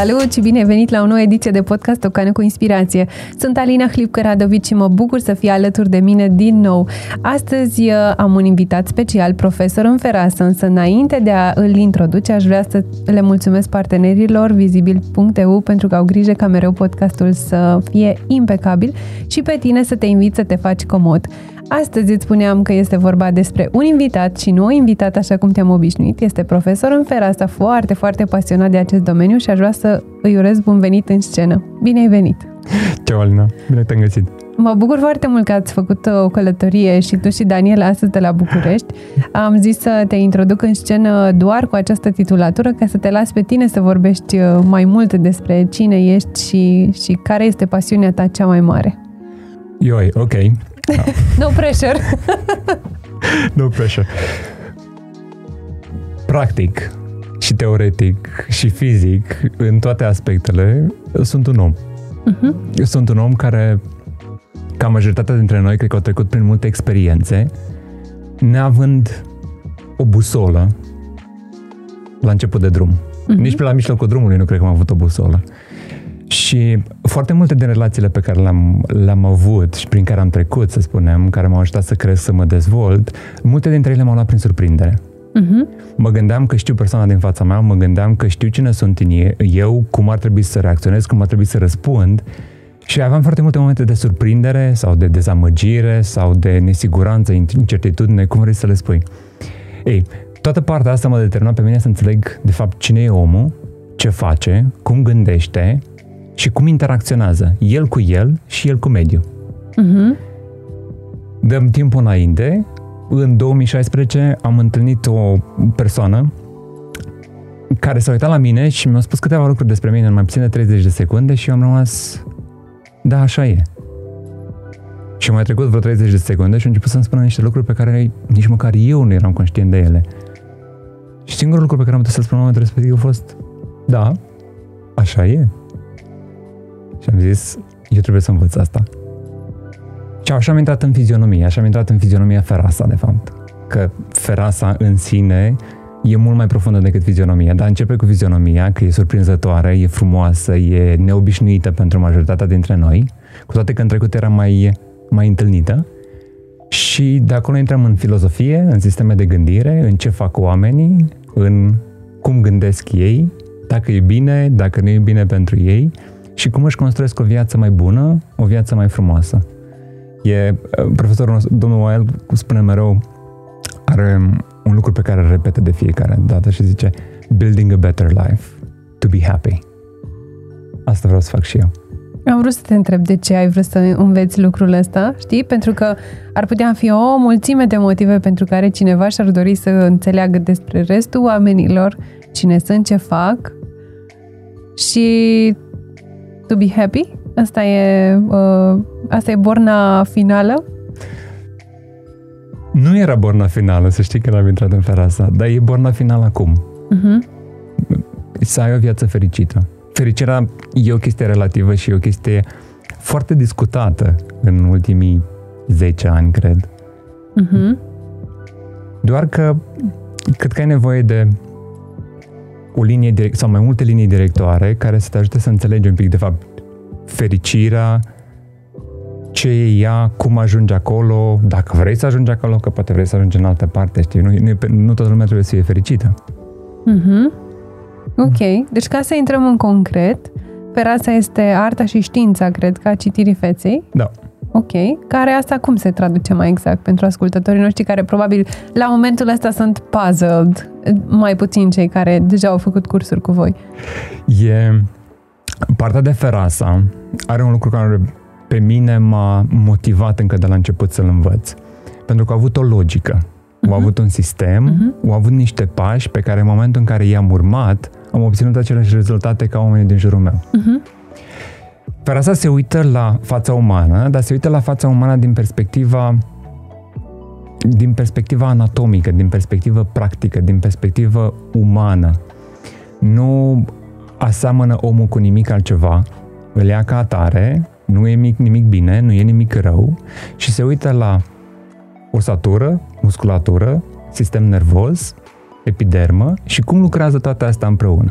Salut și bine ai venit la o nouă ediție de podcast Tocane cu Inspirație. Sunt Alina Hlipcă Radovici și mă bucur să fii alături de mine din nou. Astăzi uh, am un invitat special, profesor în ferasă, însă înainte de a îl introduce, aș vrea să le mulțumesc partenerilor vizibil.eu pentru că au grijă ca mereu podcastul să fie impecabil și pe tine să te invit să te faci comod. Astăzi îți spuneam că este vorba despre un invitat și nu o invitat așa cum te-am obișnuit. Este profesor în ferasta, foarte, foarte pasionat de acest domeniu și aș vrea să îi urez bun venit în scenă. Bine ai venit! Ceau, Alina! Bine te-am găsit! Mă bucur foarte mult că ați făcut o călătorie și tu și Daniel astăzi de la București. Am zis să te introduc în scenă doar cu această titulatură ca să te las pe tine să vorbești uh, mai mult despre cine ești și, și care este pasiunea ta cea mai mare. Ioi, ok. no pressure. no pressure. Practic și teoretic și fizic, în toate aspectele, sunt un om. Uh-huh. Sunt un om care, ca majoritatea dintre noi, cred că au trecut prin multe experiențe, neavând o busolă la început de drum. Uh-huh. Nici pe la mijlocul drumului nu cred că am avut o busolă. Și foarte multe din relațiile pe care le-am, le-am avut și prin care am trecut, să spunem, care m-au ajutat să cresc, să mă dezvolt, multe dintre ele m-au luat prin surprindere. Uh-huh. Mă gândeam că știu persoana din fața mea, mă gândeam că știu cine sunt eu, cum ar trebui să reacționez, cum ar trebui să răspund și aveam foarte multe momente de surprindere sau de dezamăgire sau de nesiguranță, incertitudine, cum vrei să le spui. Ei, toată partea asta mă determina pe mine să înțeleg de fapt cine e omul, ce face, cum gândește, și cum interacționează el cu el și el cu mediul. Uh-huh. Dăm timp înainte, în 2016 am întâlnit o persoană care s-a uitat la mine și mi-a spus câteva lucruri despre mine în mai puțin de 30 de secunde și eu am rămas, da, așa e. Și mai trecut vreo 30 de secunde și a început să-mi spună niște lucruri pe care nici măcar eu nu eram conștient de ele. Și singurul lucru pe care am putut să-l spun în momentul respectiv a fost, da, așa e. Și am zis, eu trebuie să învăț asta. Și așa am intrat în fizionomie, așa am intrat în fizionomia Ferasa, de fapt. Că Ferasa în sine e mult mai profundă decât fizionomia, dar începe cu fizionomia, că e surprinzătoare, e frumoasă, e neobișnuită pentru majoritatea dintre noi, cu toate că în trecut era mai, mai întâlnită. Și de acolo intrăm în filozofie, în sisteme de gândire, în ce fac oamenii, în cum gândesc ei, dacă e bine, dacă nu e bine pentru ei și cum își construiesc o viață mai bună, o viață mai frumoasă. E, profesorul nostru, domnul Weil, spune mereu, are un lucru pe care îl repete de fiecare dată și zice Building a better life, to be happy. Asta vreau să fac și eu. Am vrut să te întreb de ce ai vrut să înveți lucrul ăsta, știi? Pentru că ar putea fi o mulțime de motive pentru care cineva și-ar dori să înțeleagă despre restul oamenilor, cine sunt, ce fac și to be happy? Asta e, uh, asta e borna finală? Nu era borna finală, să știi că l-am intrat în fera asta, dar e borna finală acum. Uh-huh. Să ai o viață fericită. Fericirea e o chestie relativă și e o chestie foarte discutată în ultimii 10 ani, cred. Uh-huh. Doar că cred că ai nevoie de o linie direct, sau mai multe linii directoare care să te ajute să înțelegi un pic, de fapt, fericirea, ce e ea, cum ajungi acolo, dacă vrei să ajungi acolo, că poate vrei să ajungi în altă parte, știi? Nu, nu, nu toată lumea trebuie să fie fericită. Mm-hmm. Ok. Deci ca să intrăm în concret, Ferasa este arta și știința, cred, ca citirii feței. Da. Ok. Care asta cum se traduce mai exact pentru ascultătorii noștri care probabil la momentul ăsta sunt puzzled, mai puțin cei care deja au făcut cursuri cu voi? E... Partea de Ferasa are un lucru care pe mine m-a motivat încă de la început să-l învăț. Pentru că a avut o logică. Uh-huh. Au avut un sistem, uh-huh. au avut niște pași pe care în momentul în care i-am urmat, am obținut aceleași rezultate ca oamenii din jurul meu. Uh-huh. Ferasa se uită la fața umană, dar se uită la fața umană din perspectiva din perspectiva anatomică, din perspectivă practică, din perspectivă umană. Nu aseamănă omul cu nimic altceva, îl ia ca atare, nu e nimic, nimic bine, nu e nimic rău și se uită la osatură, musculatură, sistem nervos, epidermă și cum lucrează toate astea împreună.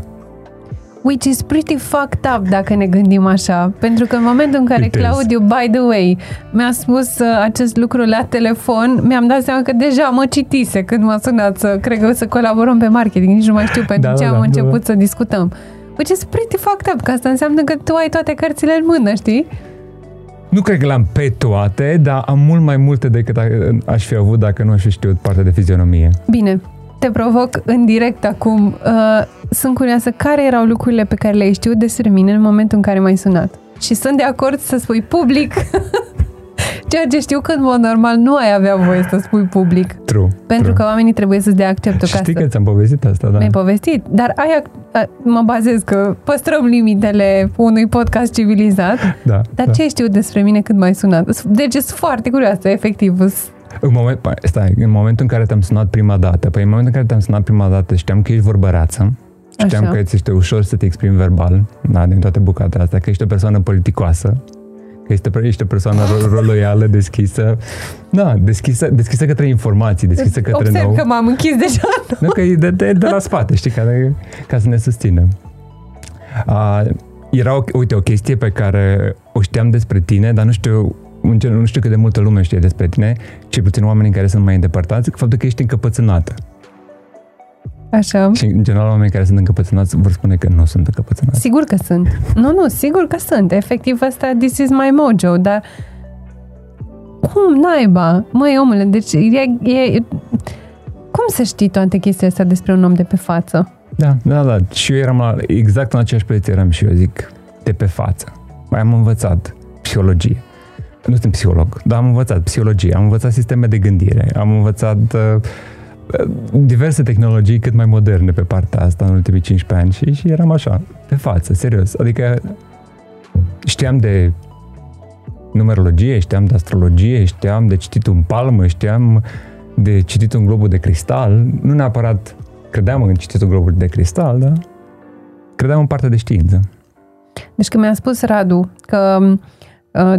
Which is pretty fucked up dacă ne gândim așa. Pentru că în momentul în care It is. Claudiu, by the way, mi-a spus uh, acest lucru la telefon, mi-am dat seama că deja mă citise când m-a sunat să, cred că să colaborăm pe marketing, nici nu mai știu pentru Da, ce da, am da, început da. să discutăm. Which is pretty fucked up, că asta înseamnă că tu ai toate cărțile în mână, știi? Nu cred că le-am pe toate, dar am mult mai multe decât a- aș fi avut dacă nu aș fi știut partea de fizionomie. Bine, te provoc în direct acum. Uh, sunt curioasă care erau lucrurile pe care le-ai știut despre mine în momentul în care m-ai sunat. Și sunt de acord să spui public ceea ce știu că în mod normal nu ai avea voie să spui public. True. Pentru true. că oamenii trebuie să-ți dea acceptul Și ca știi să... că ți-am povestit asta, da? Mi-ai povestit, dar aia a, mă bazez că păstrăm limitele unui podcast civilizat. Da, Dar da. ce știu despre mine când m-ai sunat? Deci sunt foarte curioasă, efectiv. Sunt- În, moment, păi, stai, în momentul în care te-am sunat prima dată, păi în momentul în care te-am sunat prima dată știam că ești vorbăreață, știam Așa. că ți este ușor să te exprimi verbal, da, din toate bucatele astea, că ești o persoană politicoasă, că ești, ești o persoană ro- loială, deschisă, da, deschisă, deschisă către informații, deschisă către Observ nou. că m-am închis deja. Nu, că e de, de, de la spate, știi, ca, de, ca să ne susțină. A, era, o, uite, o chestie pe care o știam despre tine, dar nu știu, în gen- nu știu cât de multă lume știe despre tine, cel puțin oamenii care sunt mai îndepărtați, faptul că ești încăpățânată. Așa. Și, în general, oamenii care sunt încăpățânați vor spune că nu sunt încăpățânați. Sigur că sunt. Nu, nu, sigur că sunt. Efectiv, asta, this is my mojo, dar cum naiba? Măi, omule, deci e, e, cum să știi toate chestiile astea despre un om de pe față? Da, da, da. Și eu eram la, exact în aceeași poziție eram și eu, zic, de pe față. Mai am învățat psihologie. Nu sunt psiholog, dar am învățat psihologie, am învățat sisteme de gândire, am învățat uh, diverse tehnologii cât mai moderne pe partea asta în ultimii 15 ani și, și eram așa, pe față, serios. Adică știam de numerologie, știam de astrologie, știam de citit un palmă, știam de citit un globul de cristal, nu neapărat credeam în cititul globului de cristal, dar credeam în partea de știință. Deci când mi-a spus Radu că uh,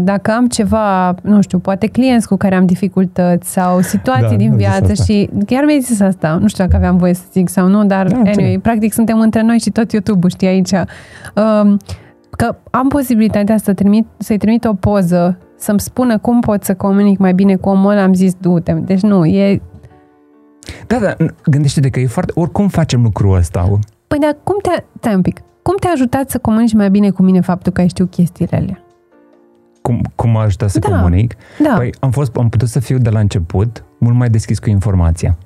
dacă am ceva, nu știu, poate clienți cu care am dificultăți sau situații Da, din am zis viață asta. și chiar mi-ai zis asta, nu știu dacă aveam voie să zic sau nu, dar Da, anyway, înțeleg. practic suntem între noi și tot YouTube-ul, știi, aici. Um, că am posibilitatea să trimit, să-i trimit o poză să-mi spună cum pot să comunic mai bine cu omul ăla, am zis, du-te. Deci nu, e... Da, da, gândește-te că e foarte... Oricum facem lucrul ăsta. Păi dar cum te... Stai un pic. Cum te-a ajutat să comunici mai bine cu mine faptul că ai știu chestiile alea? Cum, cum m-a ajutat să Da. comunic? Da. Păi am, fost, am putut să fiu de la început mult mai deschis cu informația.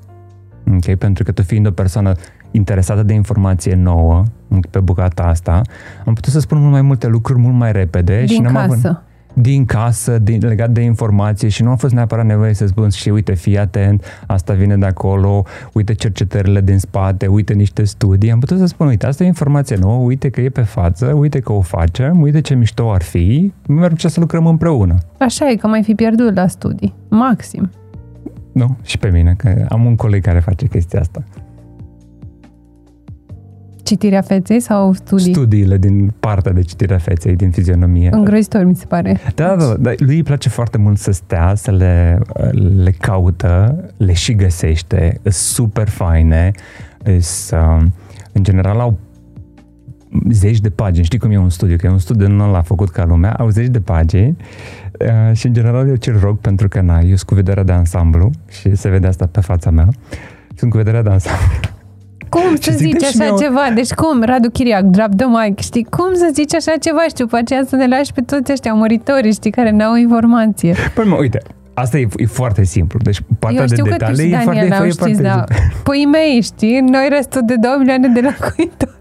Ok? Pentru că tu fiind o persoană interesată de informație nouă pe bucata asta, am putut să spun mult mai multe lucruri mult mai repede și din n-am avut casă. Din casă, din, legat de informație și nu a fost neapărat nevoie să spun și uite, fii atent, asta vine de acolo, uite cercetările din spate, uite niște studii. Am putut să spun, uite, asta e informație nouă, uite că e pe față, uite că o facem, uite ce mișto ar fi, merge să lucrăm împreună. Așa e, că mai fi pierdut la studii. Maxim. Nu? Și pe mine, că am un coleg care face chestia asta. Citirea feței sau studii? Studiile din partea de citirea feței, din fizionomie. Îngrozitor, mi se pare. Da, da, da, lui îi place foarte mult să stea, să le, le caută, le și găsește, sunt super faine, îs, uh, în general au zeci de pagini, știi cum e un studiu, că e un studiu nu l-a făcut ca lumea, au zeci de pagini uh, și în general eu ce rog pentru că na, eu sunt cu vederea de ansamblu și se vede asta pe fața mea, sunt cu vederea de ansamblu. Cum să Și zic, zici deci așa mi-au- ceva? Deci cum, Radu Chiriac, drop the mic, știi? Cum să zici așa ceva și după aceea să ne lași pe toți ăștia muritori, știi, care n-au informație? Păi mă, uite, asta e, e foarte simplu, deci partea Eu de știu că tu detalii și e foarte, Daniela e au foarte știți, da. Păi mei, știi? Noi restul de 2 milioane de locuitori.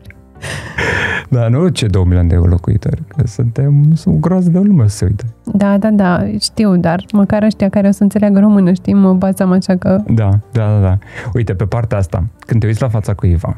Da, nu ce 2 milioane de locuitori, că suntem sunt o groază de lume să se uite. Da, da, da, știu, dar măcar ăștia care o să înțeleagă română, știi, mă bazam așa că... Da, da, da, da. Uite, pe partea asta, când te uiți la fața cuiva,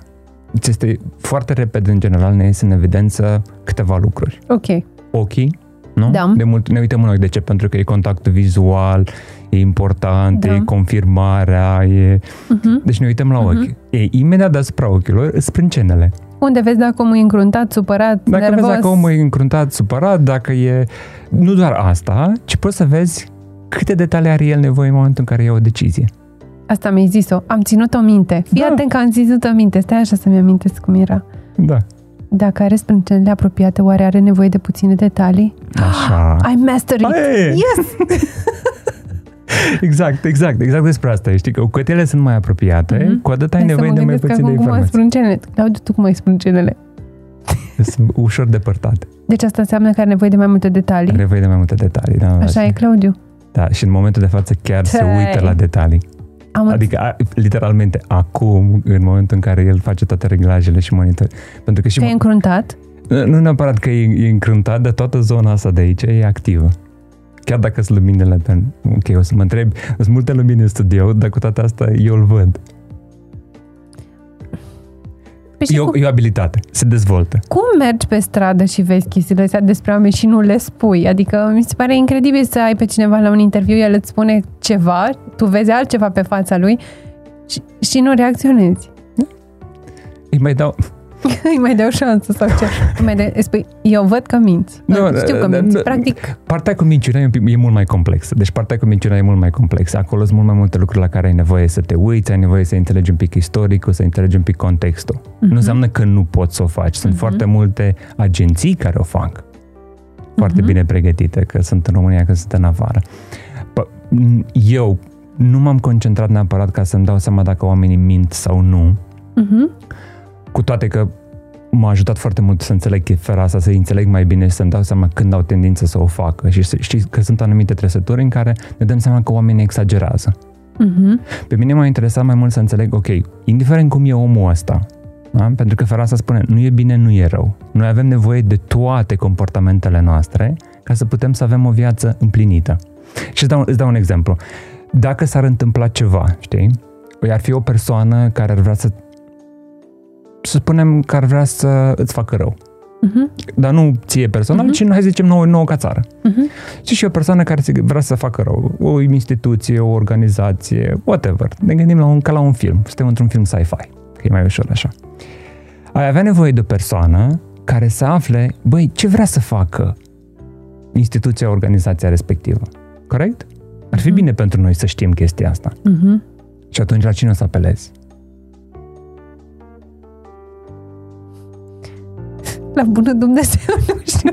ți este foarte repede, în general, ne ies în evidență câteva lucruri. Ok, Ochii, nu? Da. De mult ne uităm în ochi. De ce? Pentru că e contactul vizual, e important, Da. e confirmarea, e... uh-huh. Deci ne uităm la Mhm. ochi. E imediat deasupra ochilor, sunt sprâncenele. Unde vezi dacă omul e încruntat, supărat, Dacă nervos? vezi dacă omul e încruntat, supărat, dacă e... Nu doar asta, ci poți să vezi câte detalii are el nevoie în momentul în care ia o decizie. Asta mi-ai zis-o, am ținut-o minte. Fii Da. atent că am ținut-o minte, stai așa să-mi amintesc cum era. Da. Dacă are sprâncenele apropiate, oare are nevoie de puține detalii? Așa. I mastered it! Aia e. Yes! Exact, exact, exact despre asta. e. Știi că cu ele sunt mai apropiate, Mhm. cu atât ai Hai să nevoie mă de mai gândesc puține acum cum ai informații. sprâncenele. Claudiu, tu cum ai sprâncenele? Sunt ușor depărtate. Deci asta înseamnă că are nevoie de mai multe detalii? Are nevoie de mai multe detalii. Da, Așa e, Claudiu. Da, și în momentul de față chiar se Țăi. uită la detalii. Am Adică, a, literalmente, acum, în momentul în care el face toate reglajele și monitor. Pentru că și că e încruntat? Nu neapărat că e, e încrântat, dar toată zona asta de aici e activă. Chiar dacă sunt luminile pe... Ok, o să mă întreb, sunt multe lumini în studio, dar cu toate astea eu îl văd. Păi și E o, cum, e o abilitate, se dezvoltă. cum mergi pe stradă și vezi chestiile astea despre oameni și nu le spui? Adică mi se pare incredibil să ai pe cineva la un interviu, el îți spune ceva, tu vezi altceva pe fața lui și, și nu reacționezi. Îi mai dau... Îi mai dai o șansă sau ce? Îi mai dai, îi spui, eu văd că minți. Nu, Știu că nu, minți. nu. Practic, Partea cu minciuna e, un pic- e mult mai complexă. Deci partea cu minciuna e mult mai complexă. Acolo sunt mult mai multe lucruri la care ai nevoie să te uiți, ai nevoie să înțelegi un pic istoricul, să înțelegi un pic contextul. Mhm. Nu înseamnă că nu poți să o faci. Sunt Mhm. foarte multe agenții care o fac. Foarte Mhm. bine pregătite, că sunt în România, că sunt în afară. P- eu nu m-am concentrat neapărat ca să-mi dau seama dacă oamenii mint sau nu, uh-huh. Cu toate că m-a ajutat foarte mult să înțeleg chefera asta, să înțeleg mai bine și să-mi dau seama când au tendință să o facă. Și să- știi că sunt anumite trăsături în care ne dăm seama că oamenii exagerează. Uh-huh. Pe mine m-a interesat mai mult să înțeleg, ok, indiferent cum e omul ăsta, da? pentru că Ferasa spune, nu e bine, nu e rău. Noi avem nevoie de toate comportamentele noastre ca să putem să avem o viață împlinită. Și îți dau, îți dau un exemplu. Dacă s-ar întâmpla ceva, știi, ar fi o persoană care ar vrea să să spunem că ar vrea să îți facă rău. Uh-huh. Dar nu ție personal, Mhm. ci hai să zicem nouă, nouă ca țară. Uh-huh. Și și o persoană care se- vrea să facă rău, o instituție, o organizație, whatever. Ne gândim la un, ca la un film. Suntem într-un film sci-fi, că e mai ușor așa. Ai avea nevoie de o persoană care să afle, băi, ce vrea să facă instituția, organizația respectivă. Corect? Ar fi Mhm. bine pentru noi să știm chestia asta. Uh-huh. Și atunci la cine o să apelezi? La bună Dumnezeu, nu știu.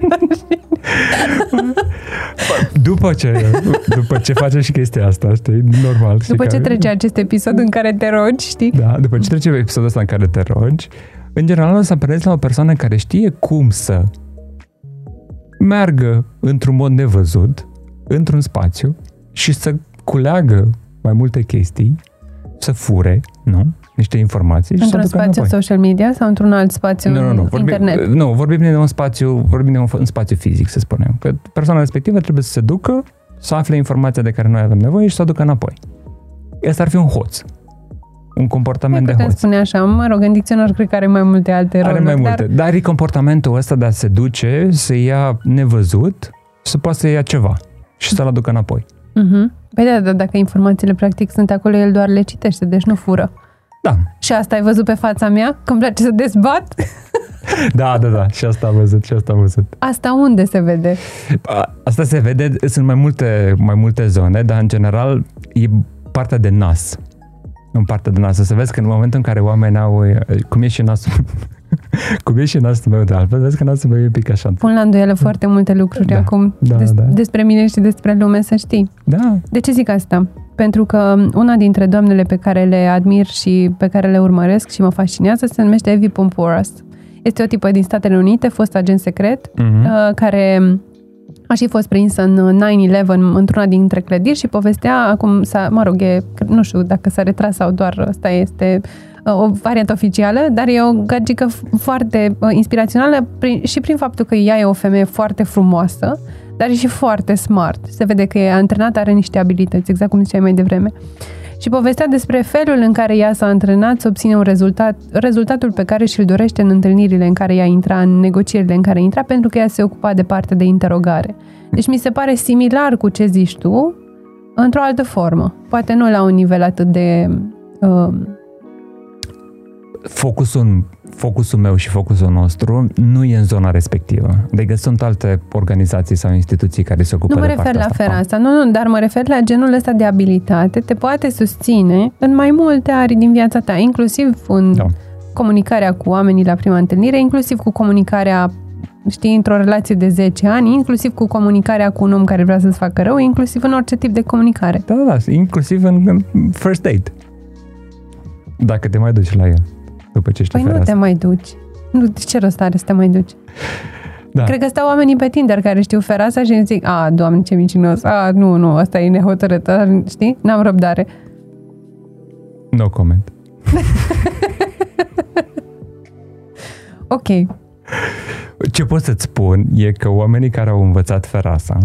După ce, după ce face și chestia asta, știi, normal. știi După ce că- trece acest episod în care te rogi, știi? Da, după ce trece episodul ăsta în care te rogi, în general o să apelezi la o persoană care știe cum să meargă într-un mod nevăzut, într-un spațiu și să culeagă mai multe chestii, să fure, nu? Niște informații și Într-un să o ducă spațiu înapoi. social media sau într-un alt spațiu Nu, nu, nu. Vorbim, internet? nu, vorbim de un spațiu, vorbim de un, un spațiu fizic, să spunem. Că persoana respectivă trebuie să se ducă, să afle informația de care noi avem nevoie și să o ducă înapoi. Asta ar fi un hoț. Un comportament Mai de putem hoț. spune așa, mă rog, în dicționar cred că are mai multe alte Are roluri. mai multe. Dar... dar e comportamentul ăsta de a se duce, să ia nevăzut, să poată să ia ceva și să-l aducă înapoi. Uh-huh. Păi da, dar dacă informațiile practic sunt acolo, el doar le citește, deci nu fură. Da, Și asta ai văzut pe fața mea? Că îmi place să dezbat? da, da, da, și asta am văzut, și asta am văzut. Asta unde se vede? A- Asta se vede, sunt mai multe, mai multe zone, dar în general e partea de nas. În partea de nas. O să vezi că în momentul în care oamenii au, e, cum e și nasul, cum e și nasul meu de altfel, vezi că nasul meu e un pic așa. Pun la îndoială foarte multe lucruri Da, acum da, des- da. despre mine și despre lume, să știi. Da, De ce zic asta? Pentru că una dintre doamnele pe care le admir și pe care le urmăresc și mă fascinează se numește Evie Pomporas. Este o tipă din Statele Unite, fost agent secret, Mhm. uh, care a și fost prinsă în 9-11 într-una dintre clădiri și povestea, acum, s-a, mă rog, e, nu știu dacă s-a retras sau doar asta este uh, o variantă oficială, dar e o gagică f- foarte uh, inspirațională prin, și prin faptul că ea e o femeie foarte frumoasă, dar e și foarte smart. Se vede că e antrenată, are niște abilități, exact cum ziceai mai devreme. Și povestea despre felul în care ea s-a antrenat să obține un rezultat, rezultatul pe care și-l dorește în întâlnirile în care ea intra, în negocierile în care intra, pentru că ea se ocupa de partea de interogare. Deci mi se pare similar cu ce zici tu, într-o altă formă. Poate nu la un nivel atât de... Uh, focusul, focusul meu și focusul nostru nu e în zona respectivă. Adică sunt alte organizații sau instituții care se ocupă nu mă de refer partea la asta. fera asta, nu, nu, dar mă refer la genul ăsta de abilitate. Te poate susține în mai multe arii din viața ta, inclusiv în Da. comunicarea cu oamenii la prima întâlnire, inclusiv cu comunicarea știi, într-o relație de 10 ani, inclusiv cu comunicarea cu un om care vrea să-ți facă rău, inclusiv în orice tip de comunicare. Da, da, da, inclusiv în în first date. Dacă te mai duci la el, după ce ești Păi nu fereastră. te mai duci. Nu, de ce rost are să te mai duci? Da. Cred că stau oamenii pe Tinder care știu fereastra și îmi zic, a, doamne, ce mincinos, a, nu, nu, asta e nehotărât, a, știi? N-am răbdare. No comment. Ok. Ce pot să-ți spun e că oamenii care au învățat ferasa,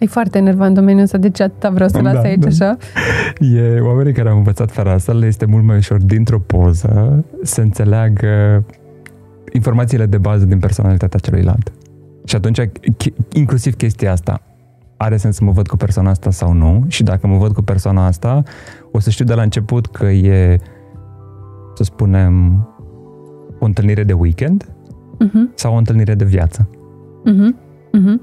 E foarte enervant domeniul ăsta, deci atâta vreau să las Da, aici, da. așa. e oamenii care au învățat ferasa, le este mult mai ușor dintr-o poză să înțeleagă informațiile de bază din personalitatea celuilalt. Și atunci, ch- inclusiv chestia asta, are sens să mă văd cu persoana asta sau nu și dacă mă văd cu persoana asta, o să știu de la început că e, să spunem, o întâlnire de weekend Uh-huh, sau o întâlnire de viață. uh-huh, uh-huh,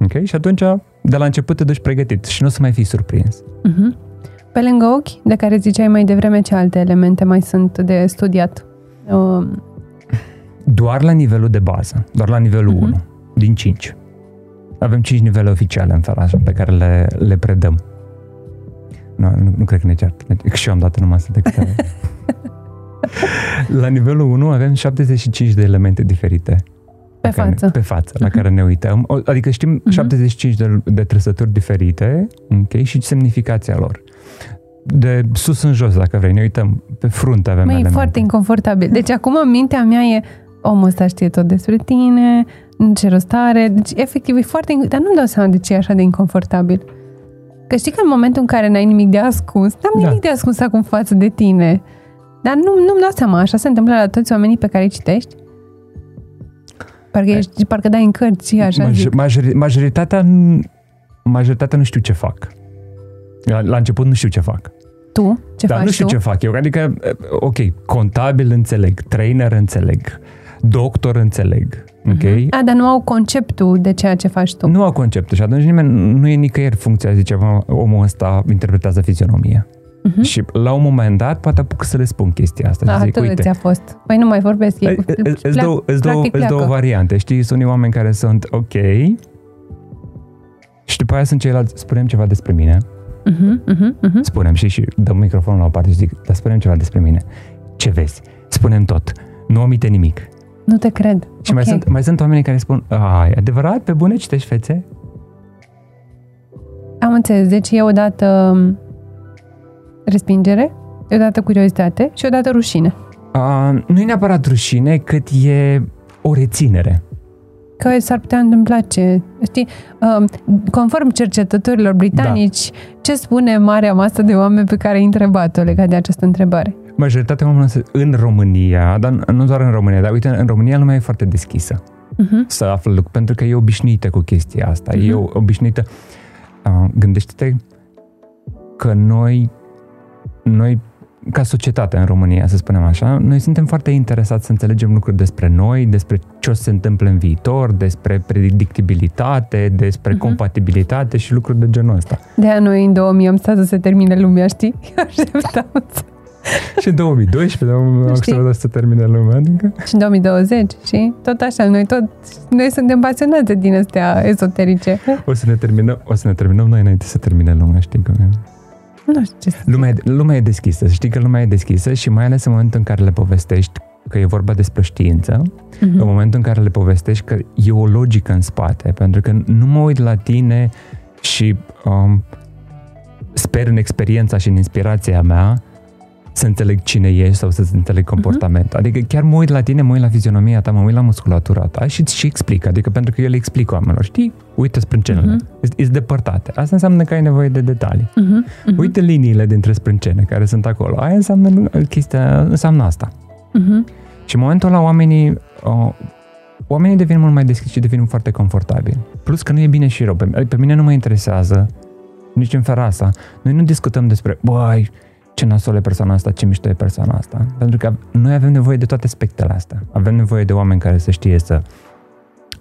Ok? Și atunci, de la început te duci pregătit și nu o să mai fii surprins. uh-huh. Pe lângă ochi, de care ziceai mai devreme, ce alte elemente mai sunt de studiat? Um, Doar la nivelul de bază, doar la nivelul Mhm. 1, din 5. Avem 5 nivele oficiale în Faraja pe care le, le predăm. Nu, nu, nu cred că ne ceartă. Că și eu am dat numai asta de câte La nivelul 1 avem 75 de elemente diferite. Pe la care- față. Pe față, la care ne uităm. O- Adică știm Mhm. 75 de, de trăsături diferite ok, și semnificația lor. De sus în jos, dacă vrei, ne uităm. Pe frunte avem Măi, e elemente. foarte inconfortabil. Deci acum mintea mea e omul ăsta știe tot despre tine, ce rost are. Deci, efectiv, e foarte... inc- Dar nu-mi dau seama de ce e așa de inconfortabil. Că știi că în momentul în care n-ai nimic de ascuns, n-am Da. nimic de ascuns acum față de tine. Dar nu, nu-mi dau seama, așa se întâmplă la toți oamenii pe care îi citești? Parcă, ești, parcă dai în cărți și așa Maj- zic. majori- majoritatea, n- majoritatea nu știu ce fac. La, la început nu știu ce fac. Tu? Ce Dar faci nu știu tu? ce fac eu. Adică, ok, contabil înțeleg, trainer înțeleg, doctor înțeleg, ok? A, dar nu au conceptul de ceea ce faci tu. Nu au conceptul și atunci nimeni nu e nicăieri funcția, zice, "Mă, omul ăsta interpretează fizionomia. Mhm. Și la un moment dat poate apuc să le spun chestia asta. Da, și zic, atât uite, ți-a fost. Păi nu mai vorbesc. E, Îți pleacă- două, îți două, practic îți două pleacă. variante, știi? Sunt unii oameni care sunt ok și după aia sunt ceilalți, spunem ceva despre mine, Mhm, mhm, mhm. spunem și, și dăm microfonul la o parte și zic, dar spunem ceva despre mine. Ce vezi? Spunem tot. Nu omite nimic. Nu te cred. Și mai, Ok. sunt, mai sunt oamenii care spun, a, e adevărat? Pe bune citești fețe? Am înțeles. Deci e odată um, respingere, e odată curiozitate și odată rușine. A, nu e neapărat rușine, cât e o reținere. Că s-ar putea întâmpla ce... Știi, um, conform cercetătorilor britanici, ce spune marea masă de oameni pe care ai întrebat-o legat de această întrebare? Majoritatea oamenilor se- în România, dar nu doar în România, dar uite, în România lumea e foarte deschisă. Uh-huh. să află lucruri, pentru că e obișnuită cu chestia asta. Mhm. E o- obișnuită. Uh, gândește-te că noi, noi, ca societate în România, să spunem așa, noi suntem foarte interesați să înțelegem lucruri despre noi, despre ce o să se întâmple în viitor, despre predictibilitate, despre Mhm. compatibilitate și lucruri de genul ăsta. De-aia noi în 2000 am stat să se termine lumea, știi? Așteptam să... și în 2012 am Știi? așteptat să se termine lumea. Adică... Și în 2020, și tot așa, noi tot, noi suntem pasionați din astea ezoterice. O să ne terminăm, o să ne terminăm noi înainte să termine lumea, știi cum e? Nu știu ce să Lumea, e- lumea e deschisă, știi că lumea e deschisă și mai ales în momentul în care le povestești că e vorba despre știință, Mhm. în momentul în care le povestești că e o logică în spate, pentru că nu mă uit la tine și um, sper în experiența și în inspirația mea să înțeleg cine ești sau să înțeleg comportamentul. Adică chiar mă uit la tine, mă uit la fizionomia ta, mă uit la musculatura ta și îți și explic. Adică pentru că eu le explic oamenilor, știi? Uite sprâncenele, Mhm. uh-huh. sunt depărtate. Asta înseamnă că ai nevoie de detalii. Mhm, mhm, Uite liniile dintre sprâncene care sunt acolo. Aia înseamnă chestia, înseamnă asta. mhm. Și în momentul ăla oamenii, uh, oamenii devin mult mai deschiși și devin foarte confortabili. Plus că nu e bine și rău. Pe, pe mine nu mă interesează nici în fera asta. Noi nu discutăm despre, băi, ce nasol e persoana asta, ce mișto e persoana asta. Pentru că noi avem nevoie de toate aspectele astea. Avem nevoie de oameni care să știe să,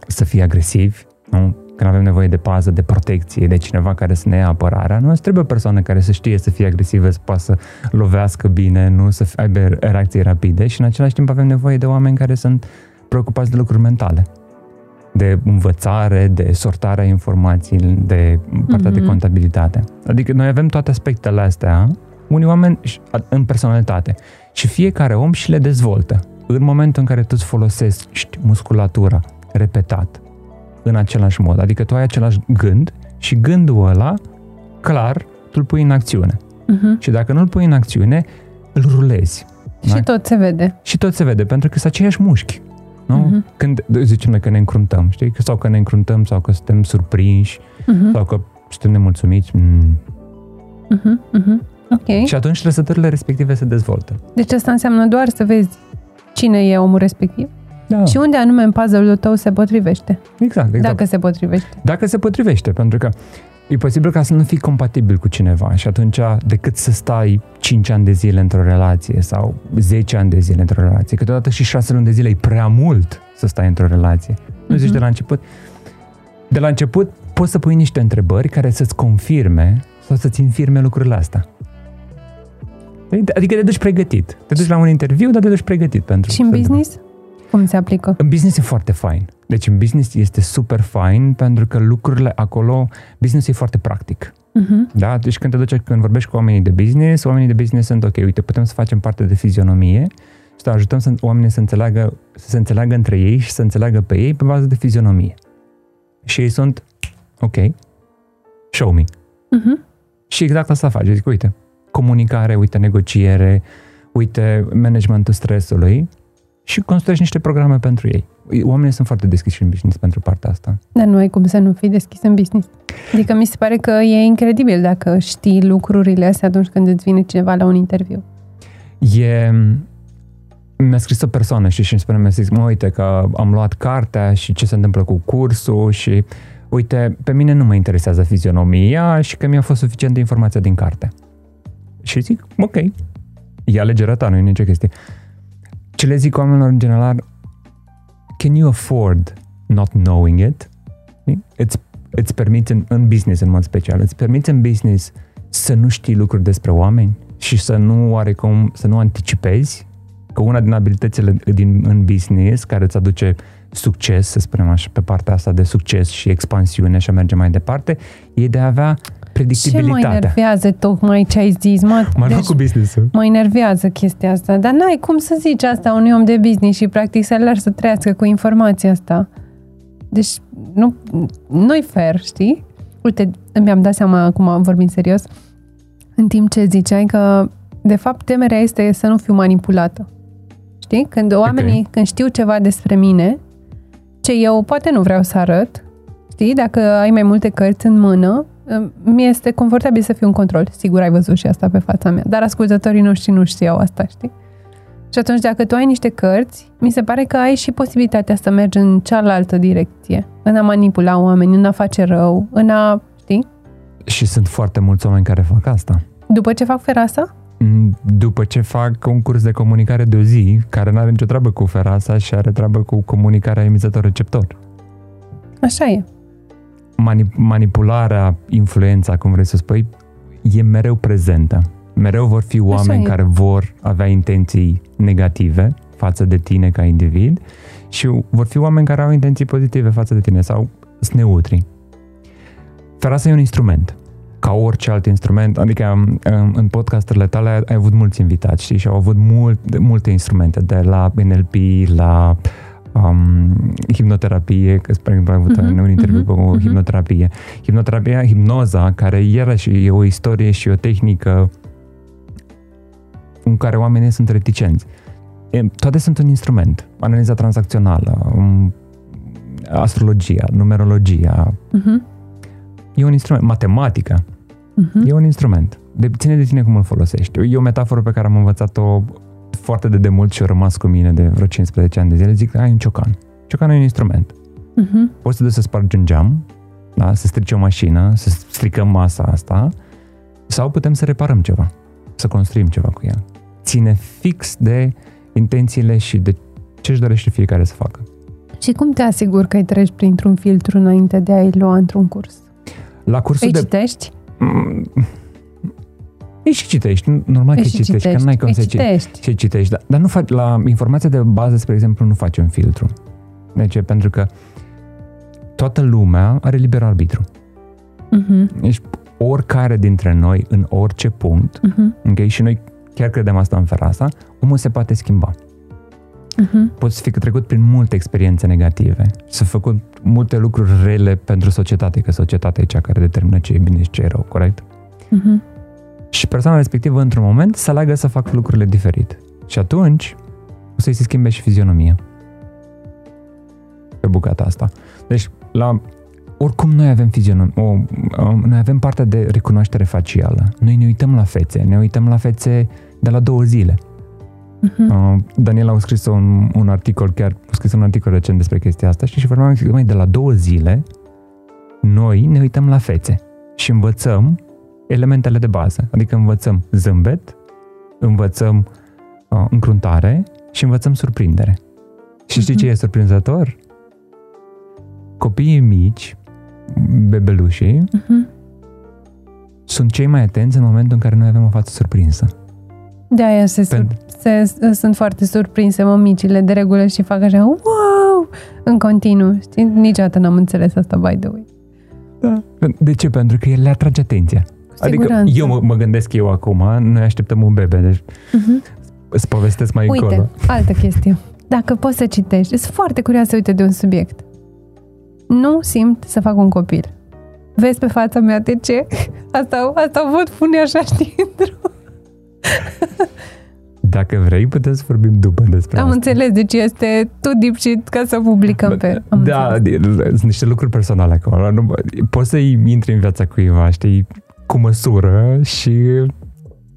să fie agresivi, nu? când avem nevoie de pază, de protecție, de cineva care să ne ia apărarea, nu trebuie o persoană care să știe să fie agresivă, să poată să lovească bine, nu să aibă reacții rapide și în același timp avem nevoie de oameni care sunt preocupați de lucruri mentale de învățare, de sortarea informației, de partea mm-hmm. de mhm. contabilitate. Adică noi avem toate aspectele astea, unii oameni în personalitate și fiecare om și le dezvoltă. În momentul în care tu îți folosești musculatura repetat, în același mod, adică tu ai același gând și gândul ăla, clar, tu îl pui în acțiune. Uh-huh. Și dacă nu îl pui în acțiune, îl rulezi. Și da? tot se vede. Și tot se vede, pentru că sunt aceiași mușchi. Nu? Uh-huh. Când zicem noi că ne încruntăm, știi? Sau că ne încruntăm, sau că suntem surprinși, uh-huh. sau că suntem nemulțumiți. Mm. Uh-huh. Uh-huh. Ok. Și atunci trăsăturile respective se dezvoltă. Deci asta înseamnă doar să vezi cine e omul respectiv da. și unde anume în puzzle-ul tău se potrivește. Exact, exact. Dacă se potrivește. Dacă se potrivește, pentru că e posibil ca să nu fii compatibil cu cineva și atunci decât să stai 5 ani de zile într-o relație sau 10 ani de zile într-o relație, câteodată și 6 luni de zile e prea mult să stai într-o relație. Nu uh-huh. zici de la început. De la început poți să pui niște întrebări care să-ți confirme sau să-ți infirme lucrurile astea. Adică te duci pregătit. Te duci la un interviu, dar te duci pregătit pentru... Și în business? Cum se aplică? În business e foarte fain. Deci în business este super fain pentru că lucrurile acolo, business e foarte practic. Uh-huh. Da? Deci când te duci, când vorbești cu oamenii de business, oamenii de business sunt ok, uite, putem să facem parte de fizionomie și să ajutăm să, oamenii să înțeleagă, să se înțeleagă între ei și să înțeleagă pe ei pe bază de fizionomie. Și ei sunt, ok, show me. Uh-huh. Și exact asta faci. Zic, uite, comunicare, uite, negociere, uite, managementul stresului și construiești niște programe pentru ei. Oamenii sunt foarte deschiși în business pentru partea asta. Dar nu ai cum să nu fii deschis în business. Adică mi se pare că e incredibil dacă știi lucrurile astea atunci când îți vine cineva la un interviu. E... Mi-a scris o persoană și îmi spune, mi-a zis, mă, uite că am luat cartea și ce se întâmplă cu cursul și uite, pe mine nu mă interesează fizionomia și că mi-a fost suficient de informația din carte. Și zic, ok, e alegerea ta, nu e nicio chestie. Ce le zic oamenilor în general, can you afford not knowing it? Îți, îți permiți în, în business în mod special, îți permiți în business să nu știi lucruri despre oameni și să nu oarecum, să nu anticipezi că una din abilitățile din, în business care îți aduce succes, să spunem așa, pe partea asta de succes și expansiune și a merge mai departe, e de a avea predictibilitatea. Ce mă enervează tocmai ce ai zis, mă? Mă deci, cu business Mă enervează chestia asta, dar n-ai cum să zici asta unui om de business și practic să-l lași să trăiască cu informația asta. Deci nu, nu-i fair, știi? Uite, mi-am dat seama acum, vorbind serios, în timp ce ziceai că de fapt temerea este să nu fiu manipulată. Știi? Când oamenii, okay. când știu ceva despre mine, ce eu poate nu vreau să arăt, știi? Dacă ai mai multe cărți în mână, mi este confortabil să fiu în control. Sigur ai văzut și asta pe fața mea, dar ascultătorii noștri nu știau asta, știi? Și atunci, dacă tu ai niște cărți, mi se pare că ai și posibilitatea să mergi în cealaltă direcție, în a manipula oameni, în a face rău, în a, știi? Și sunt foarte mulți oameni care fac asta. După ce fac ferasa? Mm, după ce fac un curs de comunicare de o zi, care nu are nicio treabă cu ferasa și are treabă cu comunicarea emițător-receptor. Așa e manipularea, influența, cum vrei să spui, e mereu prezentă. Mereu vor fi oameni care vor avea intenții negative față de tine ca individ și vor fi oameni care au intenții pozitive față de tine sau sunt neutri. Ferasa e un instrument, ca orice alt instrument, adică în podcasturile tale ai avut mulți invitați, știi, și au avut mult, multe instrumente, de la NLP, la uh, um, hipnoterapie, că spre exemplu am avut uh-huh, un interviu uh-huh, cu uh-huh. hipnoterapie. Hipnoterapia, hipnoza, care iarăși e o istorie și o tehnică în care oamenii sunt reticenți. E, toate sunt un instrument. Analiza tranzacțională, um, astrologia, numerologia. Uh-huh. E un instrument. Matematica. Uh-huh. E un instrument. De, ține de tine cum îl folosești. E o metaforă pe care am învățat-o foarte de demult și a rămas cu mine de vreo 15 ani de zile, zic, ai un ciocan. Ciocanul e un instrument. Uh-huh. Poți să duci să spargi un geam, da? să strici o mașină, să stricăm masa asta, sau putem să reparăm ceva, să construim ceva cu el. Ține fix de intențiile și de ce își dorește fiecare să facă. Și cum te asiguri că îi treci printr-un filtru înainte de a-i lua într-un curs? La cursul Îi de... citești? Mm, Îi și citești, normal că Îi îi și citești, că citești, n-ai cum îi să citești. Ce citești, dar, dar nu faci, la informația de bază, spre exemplu, nu faci un filtru. De ce? Pentru că toată lumea are liber arbitru. Mhm, Deci oricare dintre noi, în orice punct, mhm, ok, și noi chiar credem asta în Ferasa, omul se poate schimba. mhm. Poți fi trecut prin multe experiențe negative, să făcut multe lucruri rele pentru societate, că societatea e cea care determină ce e bine și ce e rău, corect? Mhm. Și persoana respectivă, într-un moment, să aleagă să facă lucrurile diferit. Și atunci, o să-i se schimbe și fizionomia. Pe bucata asta. Deci, la oricum noi avem fizionom, o, o, noi avem partea de recunoaștere facială. Noi ne uităm la fețe, ne uităm la fețe de la două zile. Mhm. Uh, Daniel a scris un, un articol, chiar a scris un articol recent despre chestia asta și, și vorbeam că mai de la două zile noi ne uităm la fețe și învățăm elementele de bază. Adică învățăm zâmbet, învățăm uh, încruntare și învățăm surprindere. Și știi Mhm. ce e surprinzător? Copiii mici, bebelușii, Mhm. sunt cei mai atenți în momentul în care noi avem o față surprinsă. De aia se, sur- Pentru- se, sunt foarte surprinse mămicile de regulă și fac așa wow în continuu. Știi? Niciodată n-am înțeles asta, by the way. Da. De ce? Pentru că el le atrage atenția. Adică siguranță. eu mă, mă gândesc eu acum, noi așteptăm un bebe, deci Mhm. îți povestesc mai Uite, încolo. altă chestie. Dacă poți să citești, sunt foarte curioasă, uite, de un subiect. Nu simt să fac un copil. Vezi pe fața mea de ce? Asta, asta văd pune așa, știi, într-o- Dacă vrei, putem să vorbim după despre Am asta. înțeles, deci este tu deep shit ca să publicăm pe... Am da, înțeles. de- sunt niște lucruri personale acolo. Nu, poți să-i intri în viața cuiva, știi, cu măsură și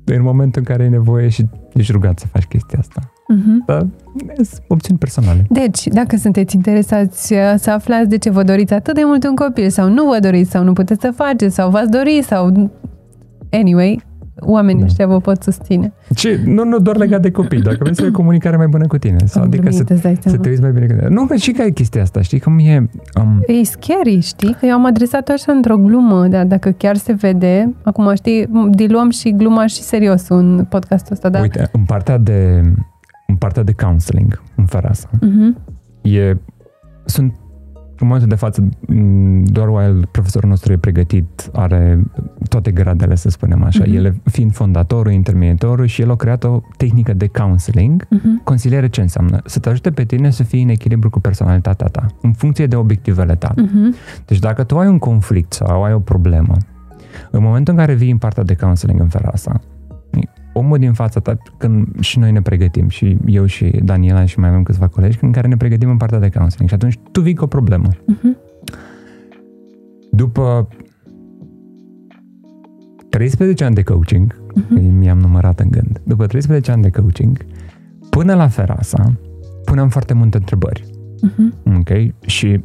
în momentul în care ai nevoie și ești rugat să faci chestia asta. Mhm. Dar sunt opțiuni personale. Deci, dacă sunteți interesați uh, să aflați de ce vă doriți atât de mult un copil sau nu vă doriți sau nu puteți să faceți sau v-ați dori sau... Anyway, oamenii Da. ăștia vă pot susține. Ce? Nu, nu doar legat de copii, dacă vrei să ai o comunicare mai bună cu tine. Sau Am adică glumit, să, îți dai să seama. te uiți mai bine cu tine. Nu, că și că ai chestia asta, știi? Cum e... Um, E scary, știi? Că eu am adresat-o așa într-o glumă, dar dacă chiar se vede, acum știi, diluăm și gluma și seriosul în podcastul ăsta, da? Uite, în partea de, în partea de counseling, în Ferasa, Mhm. e, sunt în momentul de față, m, doar while profesorul nostru e pregătit, are toate gradele, să spunem așa, Mhm. el fiind fondatorul, intermediatorul și el a creat o tehnică de counseling. Mhm. Consiliere ce înseamnă? Să te ajute pe tine să fii în echilibru cu personalitatea ta, în funcție de obiectivele tale. Mhm. Deci dacă tu ai un conflict sau ai o problemă, în momentul în care vii în partea de counseling în Ferasa, omul din fața ta, când și noi ne pregătim, și eu și Daniela și mai avem câțiva colegi, în care ne pregătim în partea de counseling și atunci tu vii cu o problemă. Mhm. După 13 ani de coaching, Mhm. că mi-am numărat în gând, după 13 ani de coaching, până la Ferasa, puneam foarte multe întrebări. Mhm. Ok? Și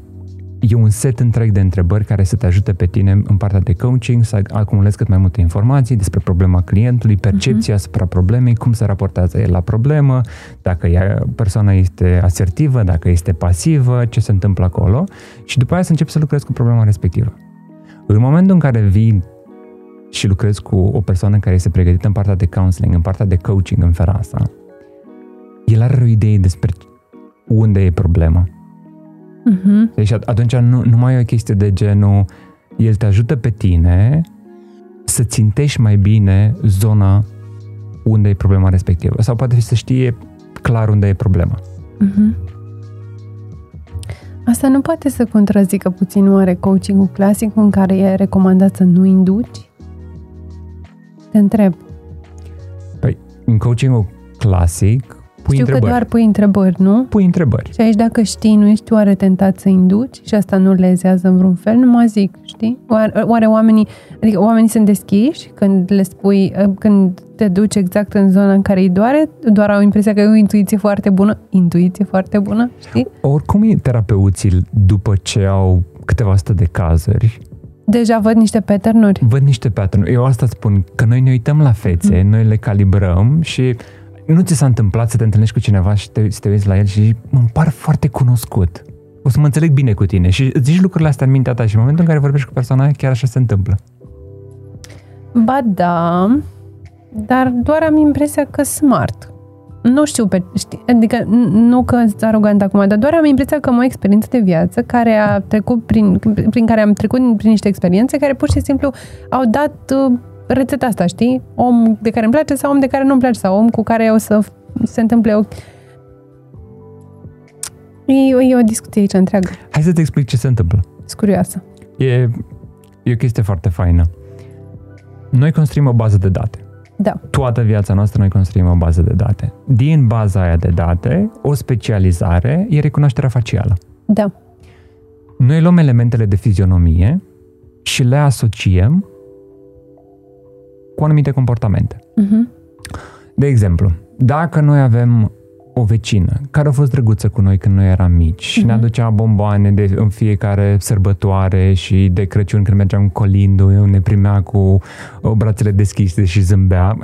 e un set întreg de întrebări care să te ajute pe tine în partea de coaching, să acumulezi cât mai multe informații despre problema clientului, percepția Mhm. asupra problemei, cum se raportează el la problemă, dacă ea, persoana este asertivă, dacă este pasivă, ce se întâmplă acolo și după aia să începi să lucrezi cu problema respectivă. În momentul în care vii și lucrezi cu o persoană care este pregătită în partea de counseling, în partea de coaching în Ferasa, el are o idee despre unde e problema. Mhm. Deci at- atunci nu, nu mai e o chestie de genul el te ajută pe tine să țintești mai bine zona unde e problema respectivă. Sau poate să știe clar unde e problema. Mhm. Asta nu poate să contrazică puțin oare coaching-ul clasic în care e recomandat să nu induci? Te întreb. Păi, în coaching clasic, pui Știu că întrebări. doar pui întrebări, nu? Pui întrebări. Și aici dacă știi, nu ești oare tentat să induci și asta nu lezează în vreun fel, nu mă zic, știi? Oare, oare oamenii, adică oamenii sunt deschiși când le spui, când te duci exact în zona în care îi doare, doar au impresia că e o intuiție foarte bună, intuiție foarte bună, știi? Oricum e terapeuții după ce au câteva sute de cazuri, Deja văd niște pattern-uri. văd niște pattern Eu asta spun, că noi ne uităm la fețe, Mhm. noi le calibrăm și nu ți s-a întâmplat să te întâlnești cu cineva și te, să te uiți la el și zici, mă îmi par foarte cunoscut. o să mă înțeleg bine cu tine și îți zici lucrurile astea în mintea ta și în momentul în care vorbești cu persoana aia, chiar așa se întâmplă. Ba da, dar doar am impresia că smart. Nu știu, pe, știi, adică nu că sunt arogant acum, dar doar am impresia că am o experiență de viață care a trecut prin, prin care am trecut prin niște experiențe care pur și simplu au dat uh, rețeta asta, știi? Om de care îmi place sau om de care nu îmi place sau om cu care o să se întâmple o... E, e o discuție aici întreagă. Hai să-ți explic ce se întâmplă. Sunt curioasă. E, e o chestie foarte faină. Noi construim o bază de date. Da. Toată viața noastră noi construim o bază de date. Din baza aia de date, o specializare e recunoașterea facială. Da. Noi luăm elementele de fizionomie și le asociem cu anumite comportamente. Uh-huh. De exemplu, dacă noi avem o vecină care a fost drăguță cu noi când noi eram mici și uh-huh. ne aducea bomboane de, în fiecare sărbătoare și de Crăciun când mergeam colindu, ne primea cu uh, brațele deschise și zâmbea.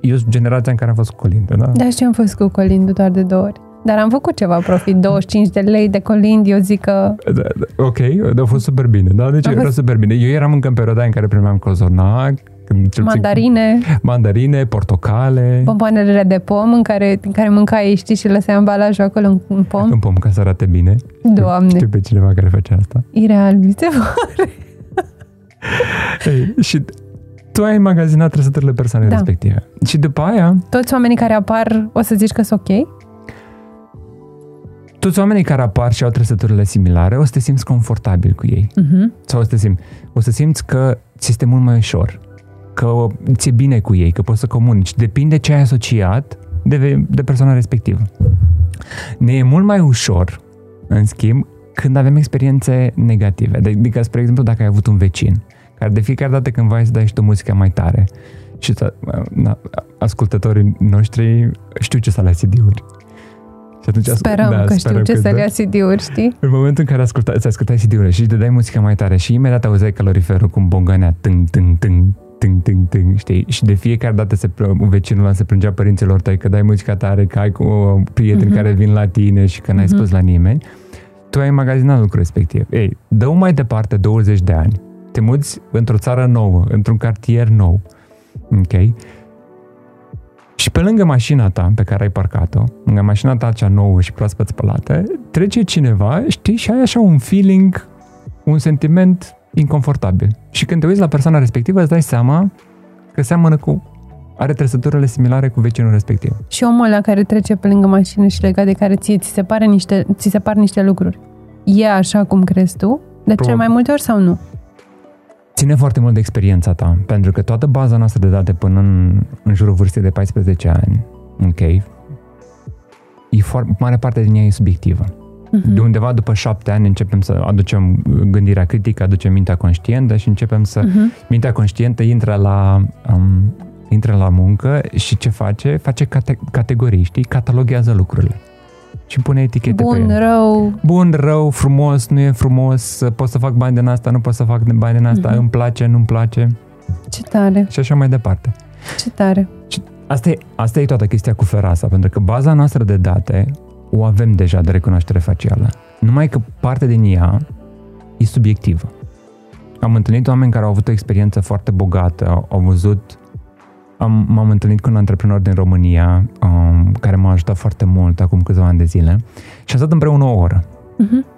Eu sunt generația în care am fost cu colindu, da? Da, și am fost cu colindu doar de două ori. Dar am făcut ceva profit, 25 de lei de colind, eu zic că... Da, da, ok, a fost super bine, da? Deci era fost... super bine. Eu eram încă în perioada în care primeam cozonac, când mandarine. Mandarine, portocale. Bomboanele de pom în care, în care mâncai, știi, și lăsai ambalajul acolo în, în pom. În pom, ca să arate bine. Doamne. Știu pe cineva care face asta. Ireal, mi se pare. Ei, și tu ai magazinat trăsăturile persoanei da. respective. Și după aia... Toți oamenii care apar, o să zici că sunt ok? Toți oamenii care apar și au trăsăturile similare, o să te simți confortabil cu ei. Uh-huh. Sau o să, te simți, o să simți că ți este mult mai ușor că ți-e bine cu ei, că poți să comunici. Depinde ce ai asociat de, de persoana respectivă. Ne e mult mai ușor, în schimb, când avem experiențe negative. Adică, spre exemplu, dacă ai avut un vecin care de fiecare dată când vai să dai și o muzică mai tare și na, ascultătorii noștri știu ce să la CD-uri. Și atunci, sperăm da, că sperăm știu ce să da. ia CD-uri, știi? În momentul în care asculta, îți ascultai CD-urile și te dai muzica mai tare și imediat auzeai caloriferul cum bongănea tâng, tâng, tâng, tâng, tâng, tâng, știi? Și de fiecare dată se, vecinul ăla se plângea părinților tăi că dai muzica tare, că ai cu prieteni uh-huh. care vin la tine și că n-ai uh-huh. spus la nimeni. Tu ai magazinat lucrul respectiv. Ei, dă mai departe 20 de ani, te muți într-o țară nouă, într-un cartier nou, ok? Și pe lângă mașina ta pe care ai parcat-o, lângă mașina ta cea nouă și proaspăt spălată, trece cineva, știi, și ai așa un feeling, un sentiment inconfortabil. Și când te uiți la persoana respectivă, îți dai seama că seamănă cu are trăsăturile similare cu vecinul respectiv. Și omul ăla care trece pe lângă mașină și legat de care ție ți se, pare niște, ți se par niște lucruri, e așa cum crezi tu? De Probabil. cele mai multe ori sau nu? Ține foarte mult de experiența ta, pentru că toată baza noastră de date până în, în jurul vârstei de 14 ani, ok, e foarte, mare parte din ea e subiectivă. Uh-huh. De undeva după șapte ani începem să aducem gândirea critică, aducem mintea conștientă și începem să... Uh-huh. Mintea conștientă intră la, um, intră la muncă și ce face? Face cate- categorii, știi? Cataloghează lucrurile. Și pune etichete Bun, pe ele. rău. Bun, rău, frumos, nu e frumos, pot să fac bani din asta, nu pot să fac bani din asta, uh-huh. îmi place, nu-mi place. Ce tare. Și așa mai departe. Ce tare. Și asta e, asta e toată chestia cu Ferasa, pentru că baza noastră de date o avem deja de recunoaștere facială. Numai că parte din ea e subiectivă. Am întâlnit oameni care au avut o experiență foarte bogată, au văzut am, m-am întâlnit cu un antreprenor din România um, care m-a ajutat foarte mult acum câțiva ani de zile și am stat împreună o oră. Uh-huh.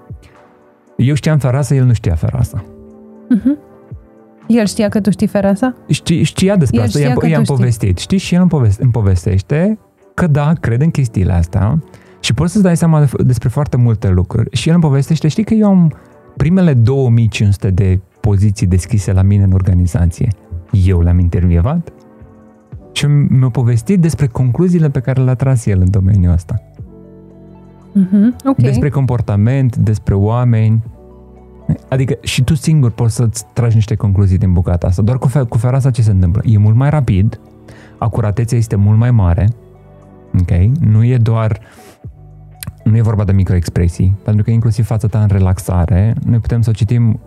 Eu știam ferasa, el nu știa ferasa. Uh-huh. El știa că tu știi ferasa? Ști, știa despre el asta, i-am, i-am povestit. Știi? Și el îmi, poveste, îmi povestește că da, cred în chestiile astea și poți să-ți dai seama despre foarte multe lucruri. Și el îmi povestește, știi că eu am primele 2500 de poziții deschise la mine în organizație. Eu le-am intervievat și mi-a povestit despre concluziile pe care le-a tras el în domeniul ăsta. Mm-hmm, okay. Despre comportament, despre oameni. Adică și tu singur poți să-ți tragi niște concluzii din bucata asta. Doar cu, fe- cu ferasa ce se întâmplă? E mult mai rapid, acuratețea este mult mai mare, ok? Nu e doar uh, nu e vorba de microexpresii, pentru că inclusiv fața ta în relaxare, noi putem să o citim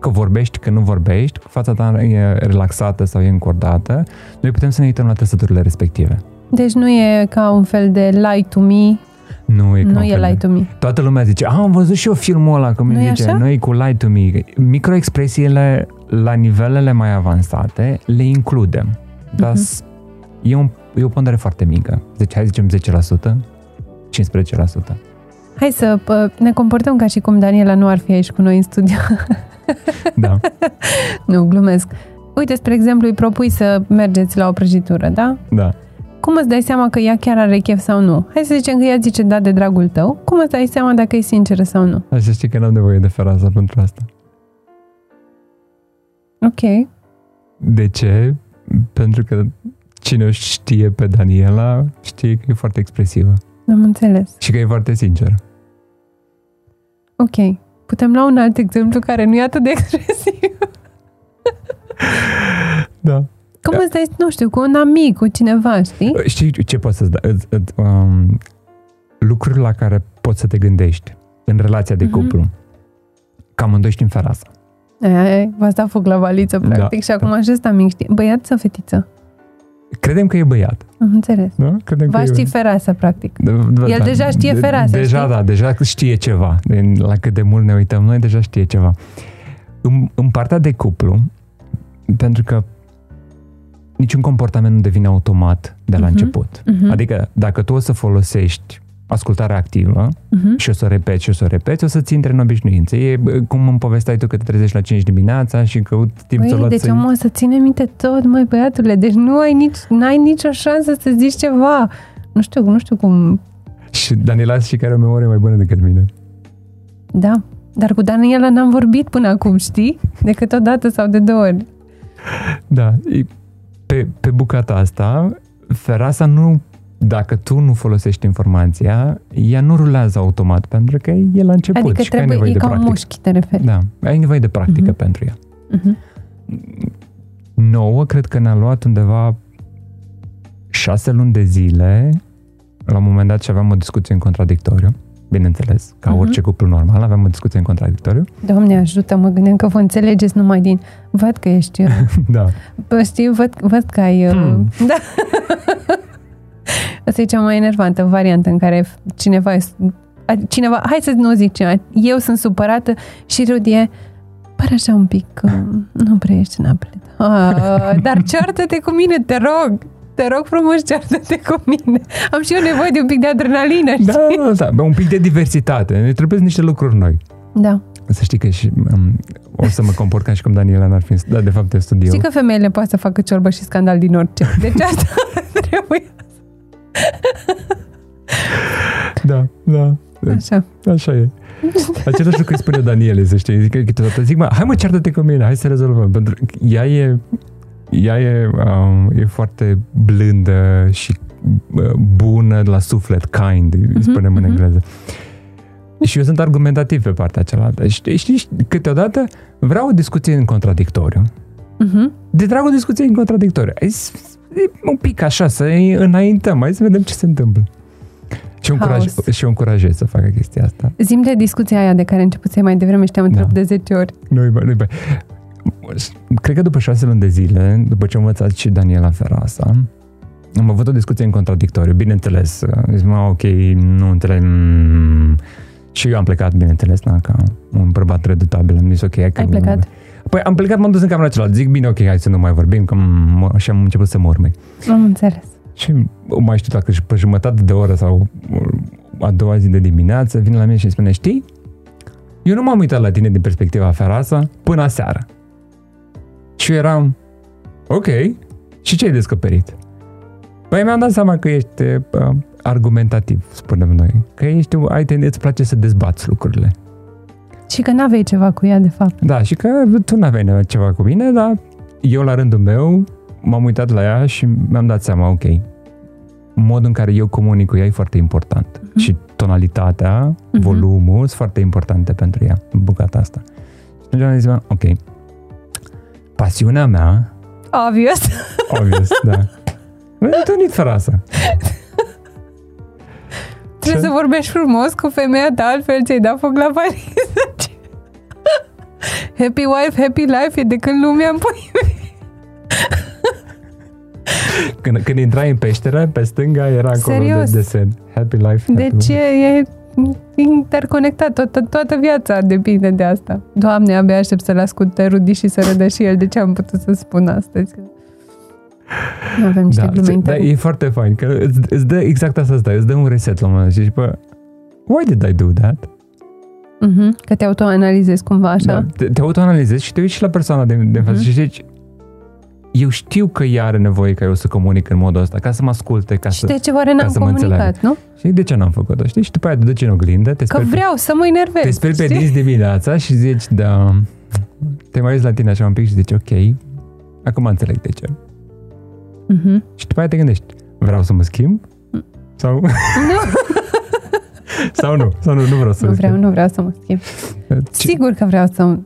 că vorbești, că nu vorbești, fața ta e relaxată sau e încordată, noi putem să ne uităm la trăsăturile respective. Deci nu e ca un fel de lie to me, Nu e, ca Nu un e fel de- Lie to Me. Toată lumea zice, ah, am văzut și eu filmul ăla, cum Nu îi e zice, așa? noi cu Lie to Me. Microexpresiile la nivelele mai avansate le includem, dar Mhm. s- e, un, e o pondere foarte mică. Deci hai zicem 10%, 15%. Hai să pă, ne comportăm ca și cum Daniela nu ar fi aici cu noi în studio. Da. nu, glumesc. Uite, spre exemplu, îi propui să mergeți la o prăjitură, da? da. Cum îți dai seama că ea chiar are chef sau nu? Hai să zicem că ea zice da de dragul tău. Cum îți dai seama dacă e sinceră sau nu? Așa știi că n-am nevoie de ferasa pentru asta. Ok. De ce? Pentru că cine o știe pe Daniela știe că e foarte expresivă Am înțeles. și că e foarte sinceră. Ok. Putem lua un alt exemplu care nu e atât de expresiv. Da. Cum îți dai, nu știu, cu un amic, cu cineva, știi? Știi ce poți să-ți da? Îți- îți, Um, lucruri la care poți să te gândești în relația de Mhm. cuplu. Că amândoi știm ferasa. Aia, v-ați dat foc la valiță, Da, practic, și acum așa ăsta amic, știi? Băiat sau fetiță? Credem că e băiat, Am înțeles. nu? Credem Va că ști e... fereasă, practic. Da, da, El da, deja știe de- fereasă, Deja, știi? da, deja știe ceva. De, la cât de mult ne uităm noi, deja știe ceva. În, în partea de cuplu, pentru că niciun comportament nu devine automat de la Mhm. început. Mhm. Adică, dacă tu o să folosești ascultarea activă Mhm. și o să o repeți și o să o repeți, o să-ți intre în obișnuință. E bă, cum îmi povesteai tu că te trezești la 5 dimineața și că timp ți-o Băi, luat deci să... omul să ține minte tot, măi, băiatule, deci nu ai nici, n-ai nicio șansă să zici ceva. Nu știu, nu știu cum, Și Daniela și care are o memorie mai bună decât mine. da. Dar cu Daniela n-am vorbit până acum, știi? Decât o dată sau de două ori. Da, e- pe, pe bucata asta, ferasa nu, dacă tu nu folosești informația, ea nu rulează automat, pentru că e la început Adică și că ai trebuie, nevoie e de ca un practică. mușchi, te referi. Da, ai nevoie de practică Mhm. pentru ea. Mhm. Nouă, cred că ne-a luat undeva șase luni de zile, la un moment dat și aveam o discuție în contradictoriu, bineînțeles, ca Mhm. orice cuplu normal, aveam o discuție în contradictoriu. Doamne ajută, mă gândeam că vă înțelegeți numai din... Văd că ești... uh, Da. Bă, știi, văd, văd că ai... Uh, Hmm. Da. Asta e cea mai enervantă variantă în care cineva... e- Cineva, hai să nu zic ceva, eu sunt supărată și Rudie pare așa un pic, uh, nu prea ești în apele. Ah, dar ceartă-te cu mine, te rog! Te rog frumos, ceartă-te cu mine. Am și eu nevoie de un pic de adrenalină, știi? Da, da, da, un pic de diversitate. Ne trebuie niște lucruri noi. da. Să știi că și um, o să mă comport ca și cum Daniela n-ar fi... Da, de fapt, e studio. Știi că femeile poate să facă ciorbă și scandal din orice. Deci asta trebuie. Da, da. Așa. Așa e. Același lucru îi spune Daniele, să știi. Zic că câteodată zic, mă, hai mă, ceartă-te cu mine, hai să rezolvăm. Pentru că ea e, ea e, um, e foarte blândă și uh, bună la suflet, kind, îi spunem în mhm. engleză. Și eu sunt argumentativ pe partea cealaltă. Și știi, câteodată vreau o discuție în contradictoriu. Mhm. De dragul discuției în contradictoriu. Hai să- e un pic așa, să înaintăm, hai să vedem ce se întâmplă. Și eu, încuraj, Haos. și eu încurajez să facă chestia asta. Zim de discuția aia de care începusei mai devreme și te-am întrebat Da. de 10 ori. Nu-i, bă, nu-i, bă. Cred că după șase luni de zile, după ce am învățat și Daniela Ferasa, am avut o discuție în contradictoriu, bineînțeles. Zic, mă, ok, nu înțeleg. mm. Și eu am plecat, bineînțeles, na, ca un bărbat redutabil. Am zis, ok, hai că... Ai plecat? Păi am plecat, m-am dus în camera celălalt. Zic, bine, ok, hai să nu mai vorbim, că m- și am început să mă urmei. Am înțeles. Și mai știu dacă și pe jumătate de oră sau a doua zi de dimineață vine la mine și îmi spune, știi, eu nu m-am uitat la tine din perspectiva feroasă până aseară. Și eu eram, ok, și ce ai descoperit? Păi mi-am dat seama că ești uh, argumentativ, spunem noi. Că ești, ai tendință, îți place să dezbați lucrurile. Și că n-aveai ceva cu ea, de fapt. Da, și că tu n-aveai ceva cu mine, dar eu la rândul meu m-am uitat la ea și mi-am dat seama, ok, modul în care eu comunic cu ea e foarte important. Mhm. Și tonalitatea, Mhm. volumul sunt foarte importante pentru ea, în bucata asta. Și atunci am zis, ok, pasiunea mea, Obvious. obvious, da. Nu ai întâlnit fără asta. Trebuie Ce? să vorbești frumos cu femeia ta, altfel ți-ai dat foc la valiză. Happy wife, happy life e de când lumea îmi pui. când, când intrai în peșteră, pe stânga era acolo Serios? de desen. Happy life, happy Deci e, e interconectat, toată, toată viața depinde de asta. Doamne, abia aștept să-l ascult pe Rudy și să râdă și el de ce am putut să spun astăzi. Nu avem niște da, glume da, interne. e foarte fain, că îți, îți dă exact asta, asta, îți dă un reset la un moment dat și zici, bă, why did I do that? Mhm, Că te autoanalizezi cumva așa. Da, te, te autoanalizezi și te uiți și la persoana de, de față Mhm. și zici, eu știu că ea are nevoie ca eu să comunic în modul ăsta, ca să mă asculte, ca Și să... de ce oare n-am să mă comunicat, înțeleagă. nu? Și de ce n-am făcut-o, știi? Și după aia te duci în oglindă, te Că speli, pe, vreau să mă enervez. te speli pe știi? dinți dimineața și zici, da, te mai uiți la tine așa un pic și zici, ok, acum înțeleg de ce. Mhm. Și după aia te gândești, vreau să mă schimb? Sau, Nu, sau nu? Sau nu, nu vreau să nu mă vreau, schimb. nu vreau să mă schimb. Ce- Sigur că vreau să...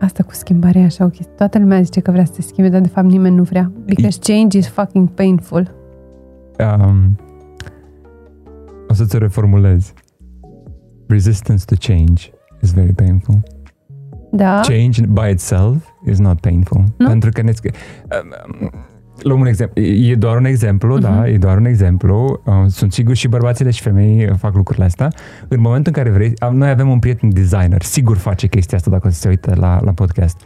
Asta cu schimbarea e așa o chestie. Toată lumea zice că vrea să se schimbe, dar de fapt nimeni nu vrea. Because change is fucking painful. Um, o să ți reformulez. Resistance to change is very painful. Da? Change by itself is not painful. Nu? Pentru că ne... Um, um, luăm un exemplu. E doar un exemplu, Mhm. da, e doar un exemplu. Uh, Sunt sigur și bărbațile și femei fac lucrurile astea. În momentul în care vrei... am- Noi avem un prieten designer, sigur face chestia asta dacă o să se uite la, la podcast.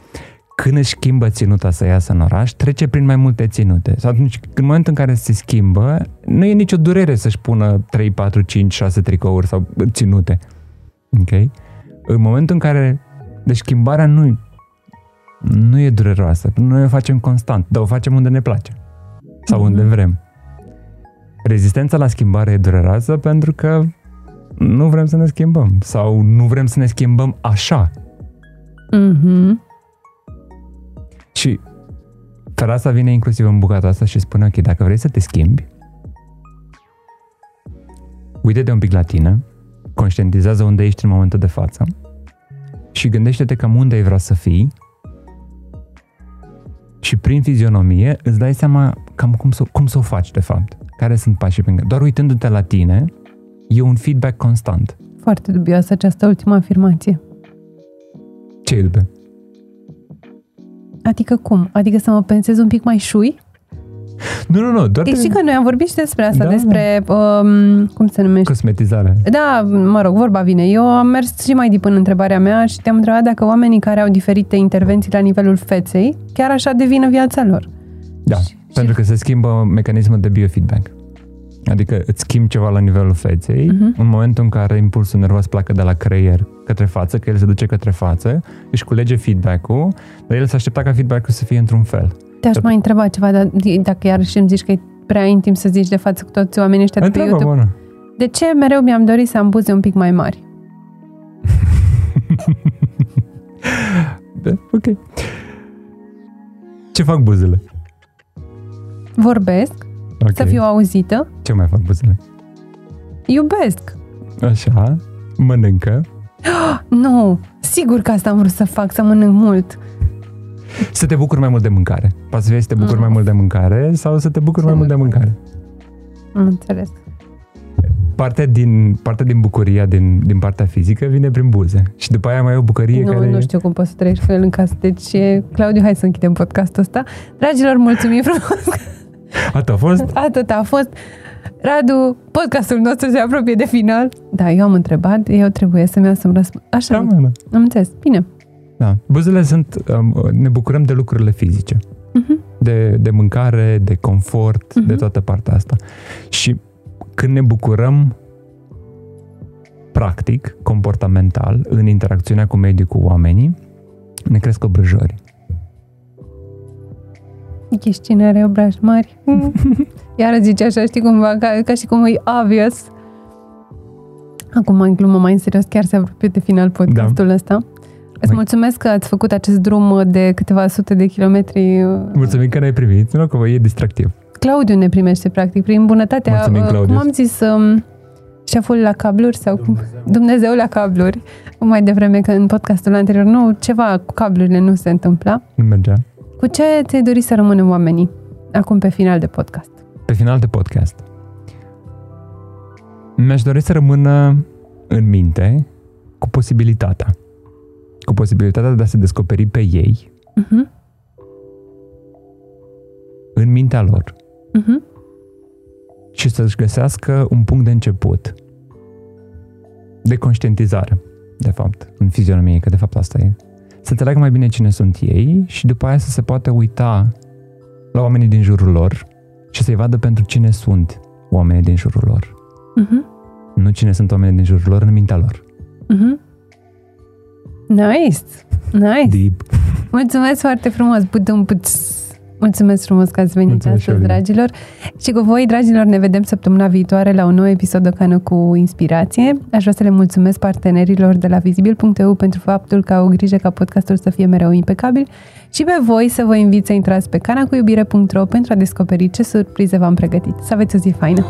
Când își schimbă ținuta să iasă în oraș, trece prin mai multe ținute. Sau atunci, în momentul în care se schimbă, nu e nicio durere să-și pună 3, 4, 5, 6 tricouri sau ținute. Ok? În momentul în care... Deci schimbarea nu nu e dureroasă. Noi o facem constant, dar o facem unde ne place. Sau Mhm. unde vrem. Rezistența la schimbare e dureroasă pentru că nu vrem să ne schimbăm. Sau nu vrem să ne schimbăm așa. Mhm. Și Terasa vine inclusiv în bucata asta și spune, ok, dacă vrei să te schimbi, uite-te un pic la tine, conștientizează unde ești în momentul de față și gândește-te cam unde ai vrea să fii și prin fizionomie îți dai seama cam cum să, cum să o faci de fapt. Care sunt pașii prin care. Doar uitându-te la tine, e un feedback constant. Foarte dubioasă această ultimă afirmație. Ce e după? Adică cum? Adică să mă pensez un pic mai șui? Nu, nu, nu, doar Deci știi că noi am vorbit și despre asta, Da, despre, um, cum se numește? cosmetizare. Da, mă rog, vorba vine. Eu am mers și mai deep în întrebarea mea și te-am întrebat dacă oamenii care au diferite intervenții la nivelul feței, chiar așa devină viața lor. Da, Și- pentru că se schimbă mecanismul de biofeedback. Adică îți schimbi ceva la nivelul feței, Mhm. în momentul în care impulsul nervos pleacă de la creier către față, că el se duce către față, își culege feedback-ul, dar el s-a aștepta ca feedback-ul să fie într-un fel. Te-aș mai întreba ceva, dar dacă iarăși îmi zici că e prea intim să zici de față cu toți oamenii ăștia de pe Întreabă, YouTube. bună. De ce mereu mi-am dorit să am buze un pic mai mari? Da, ok. Ce fac buzele? Vorbesc, Ok. să fiu auzită, Ce mai fac buzele? iubesc. Așa, mănâncă, Nu, sigur că asta am vrut să fac, să mănânc mult. Să te bucuri mai mult de mâncare. Poate să fie să te bucuri Mm. mai mult de mâncare sau să te bucuri mai Ce mult de mâncare. Am înțeles. Partea din, partea din bucuria din, din partea fizică vine prin buze. Și după aia mai e o bucărie Nu, care... nu știu cum poți să trăiești cu el în casă. Deci, e- Claudiu, hai să închidem podcastul ăsta. Dragilor, mulțumim frumos! Atât a fost? Atât a fost. Radu, podcastul nostru se apropie de final. Da, eu am întrebat, eu trebuie să-mi iau să-mi răspund. Așa, Da, mă, da. am înțeles. Bine. Da. Buzele sunt... Um, ne bucurăm de lucrurile fizice. Mhm. De, de mâncare, de confort, Mhm. de toată partea asta. Și când ne bucurăm practic, comportamental, în interacțiunea cu mediul, cu oamenii, ne cresc obrăjori. Ești cine are obraji mari. Iar zice așa, știi cumva, ca, ca și cum e obvious. Acum, în glumă mai în serios, chiar se apropie de final podcastul da. ăsta. Îți Mai- mulțumesc că ați făcut acest drum de câteva sute de kilometri. Mulțumim că ne-ai primit, nu că e distractiv. Claudiu ne primește, practic, prin bunătatea, Mulțumim, uh, Claudiu. cum am zis, um, șeful la cabluri sau cum? Dumnezeu la cabluri. Mai devreme că în podcastul anterior, nu, ceva cu cablurile nu se întâmpla. Nu mergea. Cu ce ți-ai dori să rămânem oamenii acum pe final de podcast? Pe final de podcast. Mi-aș dori să rămână în minte cu posibilitatea. Cu posibilitatea de a se descoperi pe ei Uh-huh. în în mintea lor Mhm. și să-și găsească un punct de început de conștientizare, de fapt, în fizionomie, că de fapt asta e. Să înțeleagă mai bine cine sunt ei și după aia să se poată uita la oamenii din jurul lor și să-i vadă pentru cine sunt oamenii din jurul lor. Mhm. Nu cine sunt oamenii din jurul lor în mintea lor. Mhm. Nice! Nice! Deep. Mulțumesc foarte frumos! Putem puț. Mulțumesc frumos că ați venit Mulțumesc și eu, astăzi, Lina. dragilor. Și cu voi, dragilor, ne vedem săptămâna viitoare la un nou episod de Cană cu Inspirație. Aș vrea să le mulțumesc partenerilor de la Vizibil.eu pentru faptul că au grijă ca podcastul să fie mereu impecabil și pe voi să vă invit să intrați pe canacuiubire.ro pentru a descoperi ce surprize v-am pregătit. Să aveți o zi faină!